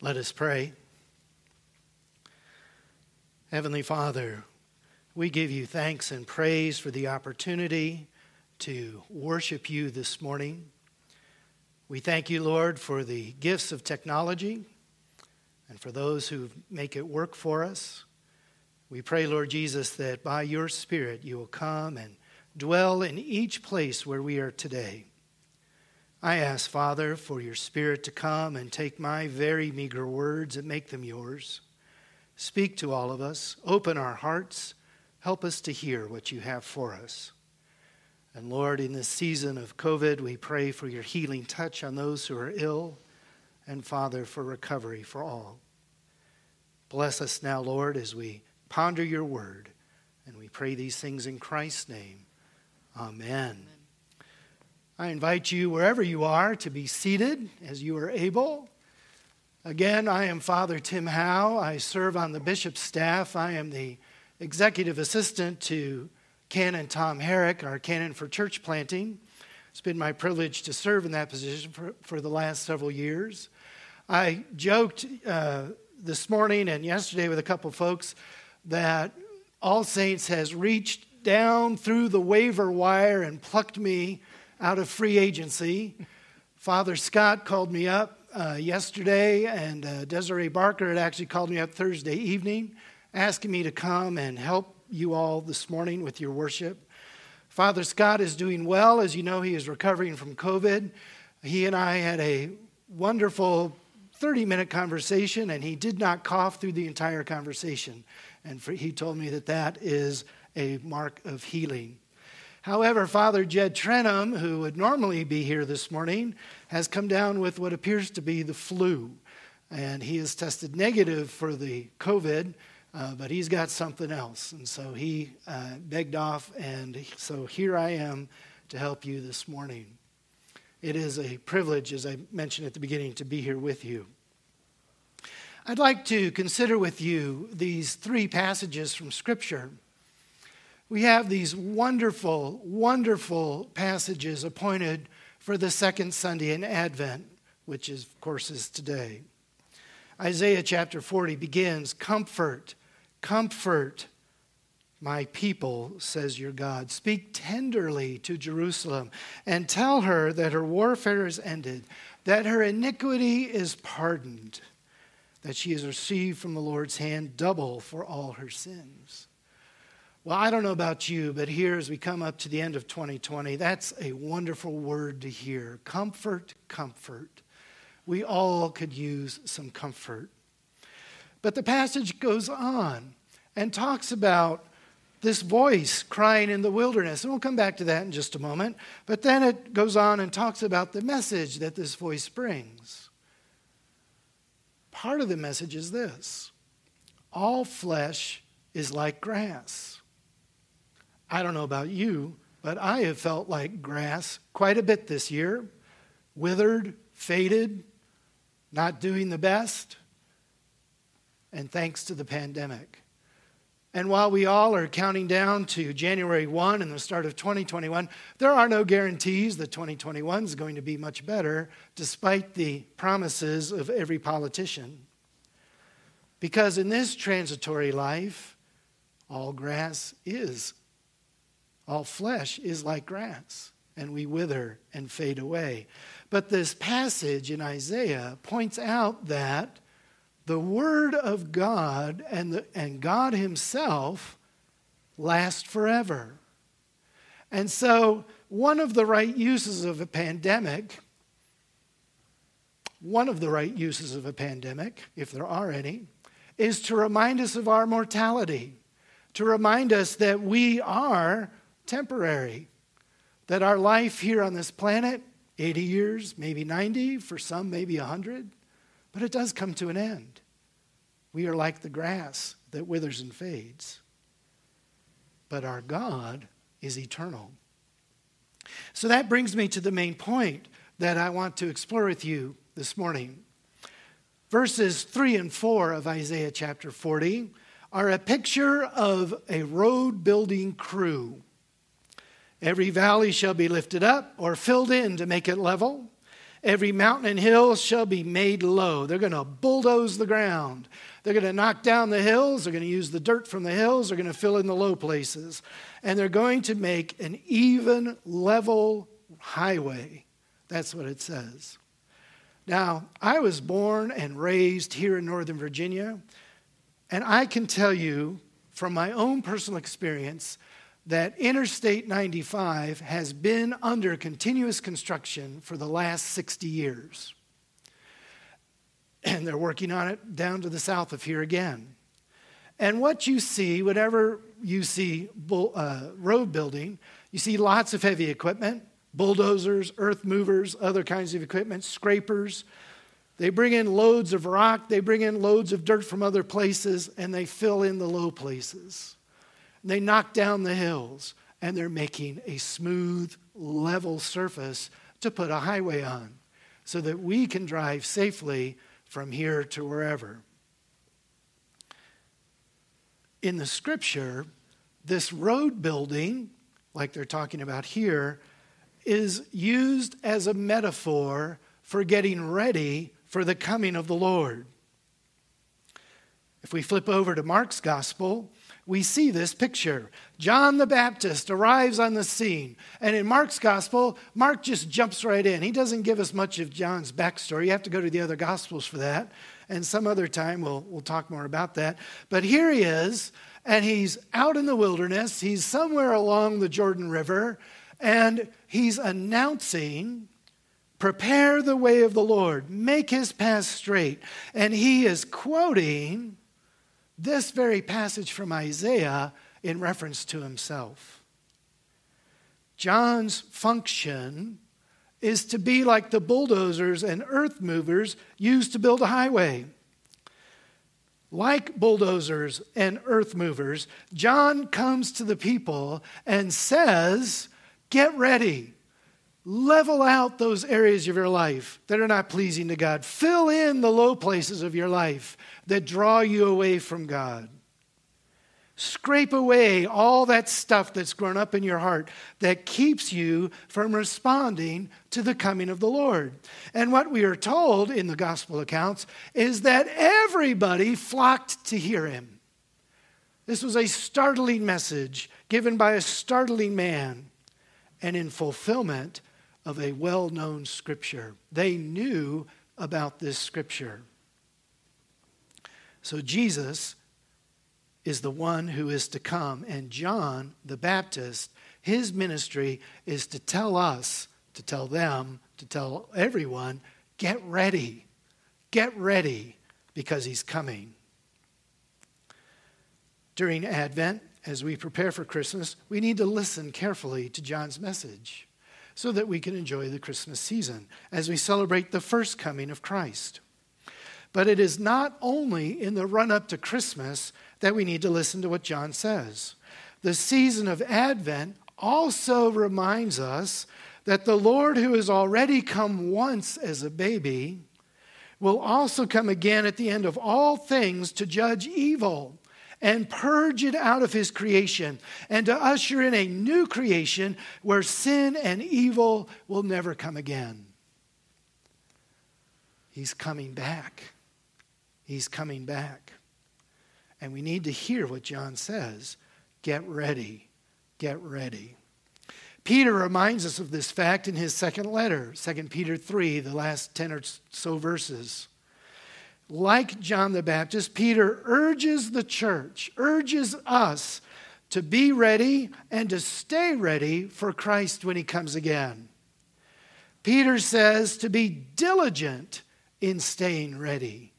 Let us pray. Heavenly Father, we give you thanks and praise for the opportunity to worship you this morning. We thank you, Lord, for the gifts of technology and for those who make it work for us. We pray, Lord Jesus, that by your Spirit you will come and dwell in each place where we are today. I ask, Father, for your Spirit to come and take my very meager words and make them yours. Speak to all of us, open our hearts, help us to hear what you have for us. And Lord, in this season of COVID, we pray for your healing touch on those who are ill, and Father, for recovery for all. Bless us now, Lord, as we ponder your word. And we pray these things in Christ's name. Amen. Amen. I invite you, wherever you are, to be seated as you are able. Again, I am Father Tim Howe. I serve on the bishop's staff. I am the executive assistant to Canon Tom Herrick, our canon for church planting. It's been my privilege to serve in that position for, for the last several years. I joked uh, this morning and yesterday with a couple folks that All Saints has reached down through the waiver wire and plucked me out of free agency. Father Scott called me up uh, yesterday, and uh, Desiree Barker had actually called me up Thursday evening, asking me to come and help you all this morning with your worship. Father Scott is doing well. As you know, he is recovering from COVID. He and I had a wonderful 30 minute conversation, and he did not cough through the entire conversation. And for, he told me that that is a mark of healing. However, Father Jed Trenham, who would normally be here this morning, has come down with what appears to be the flu. And he has tested negative for the COVID, uh, but he's got something else. And so he uh, begged off, and so here I am to help you this morning. It is a privilege, as I mentioned at the beginning, to be here with you. I'd like to consider with you these three passages from Scripture we have these wonderful, wonderful passages appointed for the second Sunday in Advent, which is, of course is today. Isaiah chapter 40 begins Comfort, comfort my people, says your God. Speak tenderly to Jerusalem and tell her that her warfare is ended, that her iniquity is pardoned, that she has received from the Lord's hand double for all her sins. Well, I don't know about you, but here as we come up to the end of 2020, that's a wonderful word to hear. Comfort, comfort. We all could use some comfort. But the passage goes on and talks about this voice crying in the wilderness. And we'll come back to that in just a moment. But then it goes on and talks about the message that this voice brings. Part of the message is this all flesh is like grass I don't know about you, but I have felt like grass quite a bit this year withered, faded, not doing the best, and thanks to the pandemic. And while we all are counting down to January 1 and the start of 2021, there are no guarantees that 2021 is going to be much better, despite the promises of every politician. Because in this transitory life, all grass is all flesh is like grass, and we wither and fade away. But this passage in Isaiah points out that the Word of God and, the, and God Himself last forever. And so, one of the right uses of a pandemic, one of the right uses of a pandemic, if there are any, is to remind us of our mortality, to remind us that we are temporary. That our life here on this planet, 80 years, maybe 90, for some, maybe 100, but it does come to an end. We are like the grass that withers and fades. But our God is eternal. So that brings me to the main point that I want to explore with you this morning. Verses 3 and 4 of Isaiah chapter 40 are a picture of a road building crew Every valley shall be lifted up or filled in to make it level, Every mountain and hill shall be made low. They're going to bulldoze the ground. They're going to knock down the hills. They're going to use the dirt from the hills. They're going to fill in the low places. And they're going to make an even, level highway. That's what it says. Now, I was born and raised here in Northern Virginia, and I can tell you from my own personal experience that Interstate 95 has been under continuous construction for the last 60 years. And they're working on it down to the south of here again. And what you see, whenever you see uh, road building, you see lots of heavy equipment bulldozers, earth movers, other kinds of equipment, scrapers. They bring in loads of rock, they bring in loads of dirt from other places, and they fill in the low places. They knock down the hills and they're making a smooth, level surface to put a highway on so that we can drive safely from here to wherever. In the scripture, this road building, like they're talking about here, is used as a metaphor for getting ready for the coming of the Lord. If we flip over to Mark's gospel, we see this picture. John the Baptist arrives on the scene. And in Mark's gospel, Mark just jumps right in. He doesn't give us much of John's backstory. You have to go to the other gospels for that. And some other time we'll, we'll talk more about that. But here he is, and he's out in the wilderness. He's somewhere along the Jordan River, and he's announcing prepare the way of the Lord, make his path straight. And he is quoting this very passage from Isaiah in reference to himself. John's function is to be like the bulldozers and earth movers used to build a highway. Like bulldozers and earth movers, John comes to the people and says, Get ready. Level out those areas of your life that are not pleasing to God. Fill in the low places of your life that draw you away from God. Scrape away all that stuff that's grown up in your heart that keeps you from responding to the coming of the Lord. And what we are told in the gospel accounts is that everybody flocked to hear him. This was a startling message given by a startling man and in fulfillment of a well known scripture. They knew about this scripture. So Jesus is the one who is to come, and John the Baptist, his ministry is to tell us, to tell them, to tell everyone get ready, get ready, because he's coming. During Advent, as we prepare for Christmas, we need to listen carefully to John's message so that we can enjoy the Christmas season as we celebrate the first coming of Christ. But it is not only in the run up to Christmas that we need to listen to what John says. The season of Advent also reminds us that the Lord, who has already come once as a baby, will also come again at the end of all things to judge evil and purge it out of his creation and to usher in a new creation where sin and evil will never come again. He's coming back. He's coming back. And we need to hear what John says get ready, get ready. Peter reminds us of this fact in his second letter, 2 Peter 3, the last 10 or so verses like John the Baptist, Peter urges the church, urges us to be ready and to stay ready for Christ when he comes again. Peter says to be diligent in staying ready.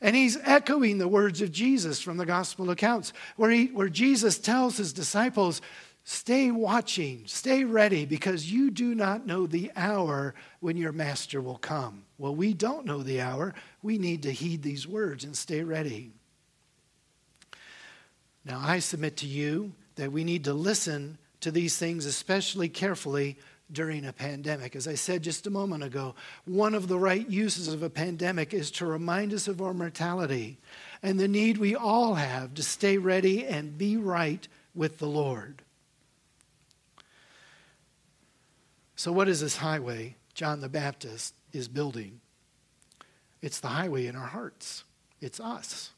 And he's echoing the words of Jesus from the gospel accounts, where, he, where Jesus tells his disciples, Stay watching, stay ready, because you do not know the hour when your master will come. Well, we don't know the hour. We need to heed these words and stay ready. Now, I submit to you that we need to listen to these things especially carefully during a pandemic. As I said just a moment ago, one of the right uses of a pandemic is to remind us of our mortality and the need we all have to stay ready and be right with the Lord. So, what is this highway? John the Baptist is building. It's the highway in our hearts, it's us.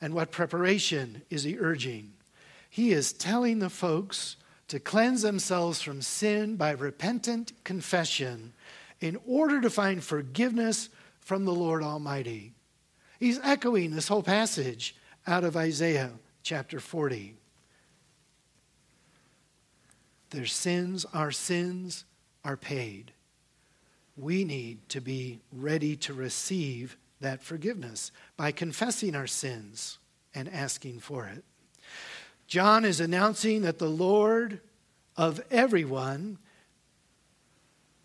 And what preparation is he urging? He is telling the folks to cleanse themselves from sin by repentant confession in order to find forgiveness from the Lord Almighty. He's echoing this whole passage out of Isaiah chapter 40. Their sins, our sins, are paid. We need to be ready to receive that forgiveness by confessing our sins and asking for it. John is announcing that the Lord of everyone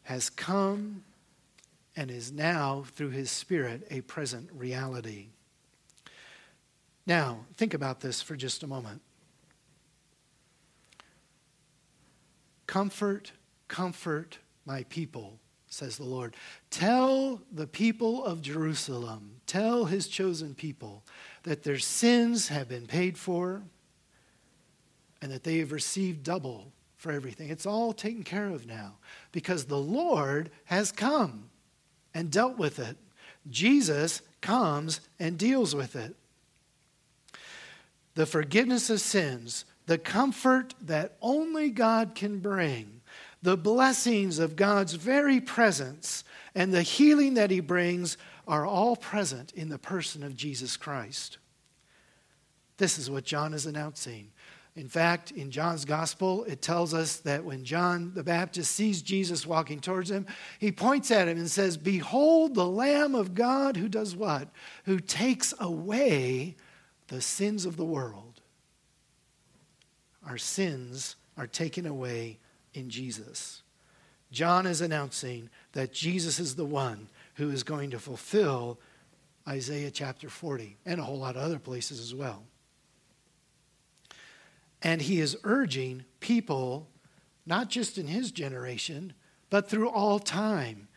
has come and is now, through his Spirit, a present reality. Now, think about this for just a moment. Comfort, comfort my people, says the Lord. Tell the people of Jerusalem, tell his chosen people, that their sins have been paid for and that they have received double for everything. It's all taken care of now because the Lord has come and dealt with it. Jesus comes and deals with it. The forgiveness of sins, the comfort that only God can bring, the blessings of God's very presence, and the healing that He brings are all present in the person of Jesus Christ. This is what John is announcing. In fact, in John's gospel, it tells us that when John the Baptist sees Jesus walking towards him, he points at him and says, Behold the Lamb of God who does what? Who takes away the sins of the world. Our sins are taken away in Jesus. John is announcing that Jesus is the one who is going to fulfill Isaiah chapter 40 and a whole lot of other places as well. And he is urging people, not just in his generation, but through all time,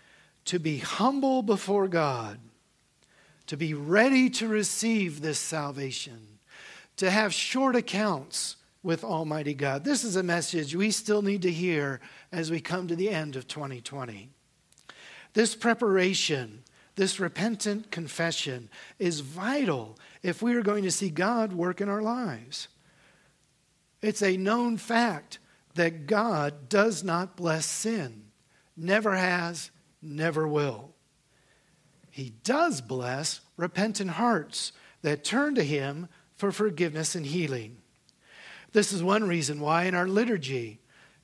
to be humble before God, to be ready to receive this salvation, to have short accounts with Almighty God. This is a message we still need to hear as we come to the end of 2020. This preparation, this repentant confession is vital if we are going to see God work in our lives. It's a known fact that God does not bless sin, never has, never will. He does bless repentant hearts that turn to Him for forgiveness and healing. This is one reason why in our liturgy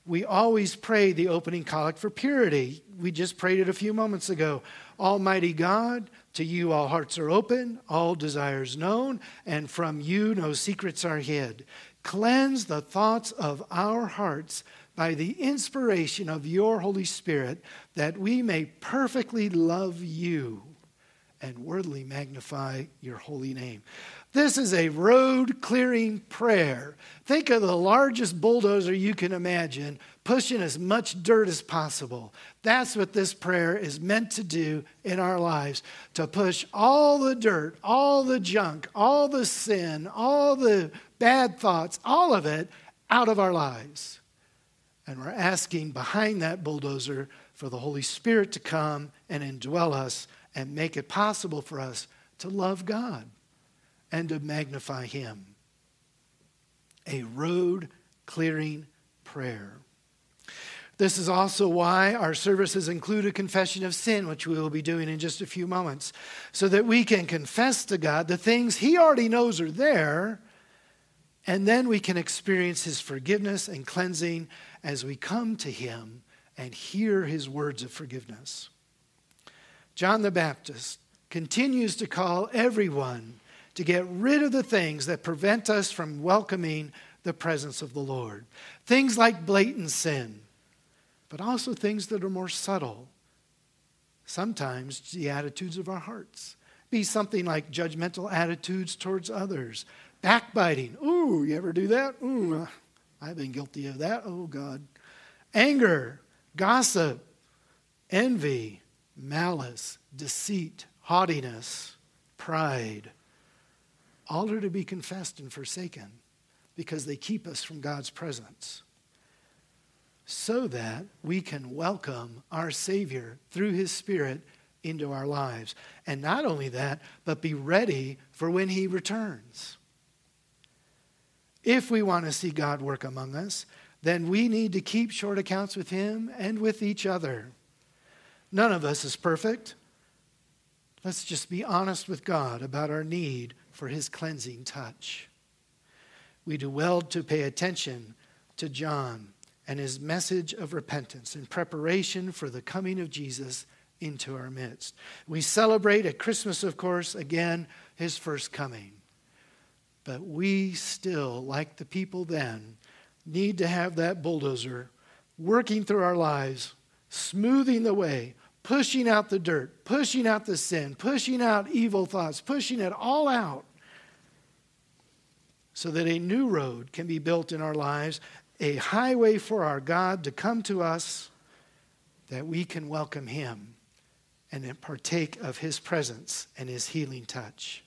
we always pray the opening collect for purity. We just prayed it a few moments ago. Almighty God, to you all hearts are open, all desires known, and from you no secrets are hid. Cleanse the thoughts of our hearts by the inspiration of your Holy Spirit, that we may perfectly love you and worthily magnify your holy name. This is a road clearing prayer. Think of the largest bulldozer you can imagine pushing as much dirt as possible. That's what this prayer is meant to do in our lives to push all the dirt, all the junk, all the sin, all the bad thoughts, all of it out of our lives. And we're asking behind that bulldozer for the Holy Spirit to come and indwell us and make it possible for us to love God and to magnify Him. A road clearing prayer. This is also why our services include a confession of sin, which we will be doing in just a few moments, so that we can confess to God the things He already knows are there and then we can experience his forgiveness and cleansing as we come to him and hear his words of forgiveness. John the Baptist continues to call everyone to get rid of the things that prevent us from welcoming the presence of the Lord. Things like blatant sin, but also things that are more subtle. Sometimes the attitudes of our hearts. Be something like judgmental attitudes towards others, Backbiting. Ooh, you ever do that? Ooh, uh, I've been guilty of that. Oh, God. Anger, gossip, envy, malice, deceit, haughtiness, pride. All are to be confessed and forsaken because they keep us from God's presence. so that we can welcome our Savior through His Spirit into our lives. And not only that, but be ready for when He returns. If we want to see God work among us, then we need to keep short accounts with Him and with each other. None of us is perfect. Let's just be honest with God about our need for His cleansing touch. We do well to pay attention to John and his message of repentance in preparation for the coming of Jesus into our midst. We celebrate at Christmas, of course, again, his first coming. But we still, like the people then, need to have that bulldozer working through our lives, smoothing the way, pushing out the dirt, pushing out the sin, pushing out evil thoughts, pushing it all out so that a new road can be built in our lives a highway for our God to come to us that we can welcome him and partake of his presence and his healing touch.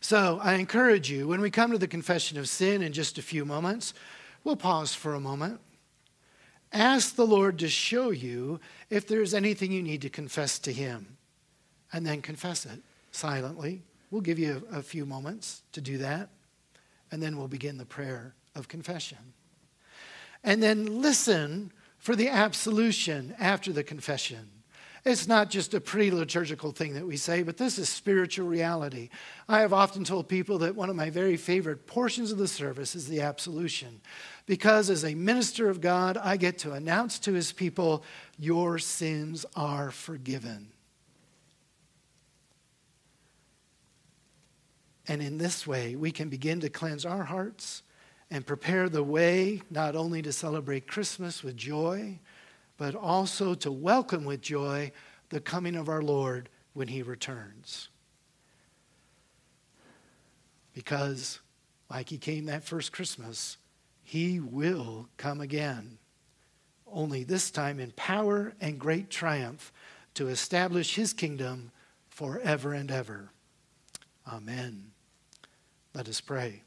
So I encourage you, when we come to the confession of sin in just a few moments, we'll pause for a moment. Ask the Lord to show you if there's anything you need to confess to him, and then confess it silently. We'll give you a, a few moments to do that, and then we'll begin the prayer of confession. And then listen for the absolution after the confession. It's not just a pre liturgical thing that we say, but this is spiritual reality. I have often told people that one of my very favorite portions of the service is the absolution, because as a minister of God, I get to announce to his people, Your sins are forgiven. And in this way, we can begin to cleanse our hearts and prepare the way not only to celebrate Christmas with joy, but also to welcome with joy the coming of our Lord when he returns. Because, like he came that first Christmas, he will come again, only this time in power and great triumph to establish his kingdom forever and ever. Amen. Let us pray.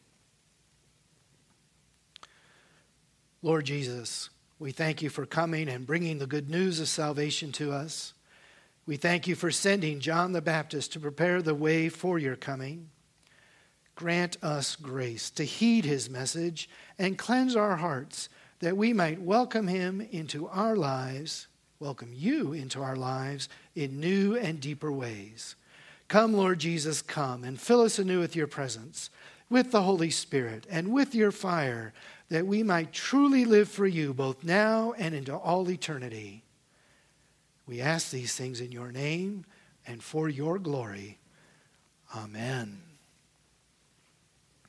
Lord Jesus, we thank you for coming and bringing the good news of salvation to us. We thank you for sending John the Baptist to prepare the way for your coming. Grant us grace to heed his message and cleanse our hearts that we might welcome him into our lives, welcome you into our lives in new and deeper ways. Come, Lord Jesus, come and fill us anew with your presence, with the Holy Spirit, and with your fire that we might truly live for you both now and into all eternity. We ask these things in your name and for your glory. Amen.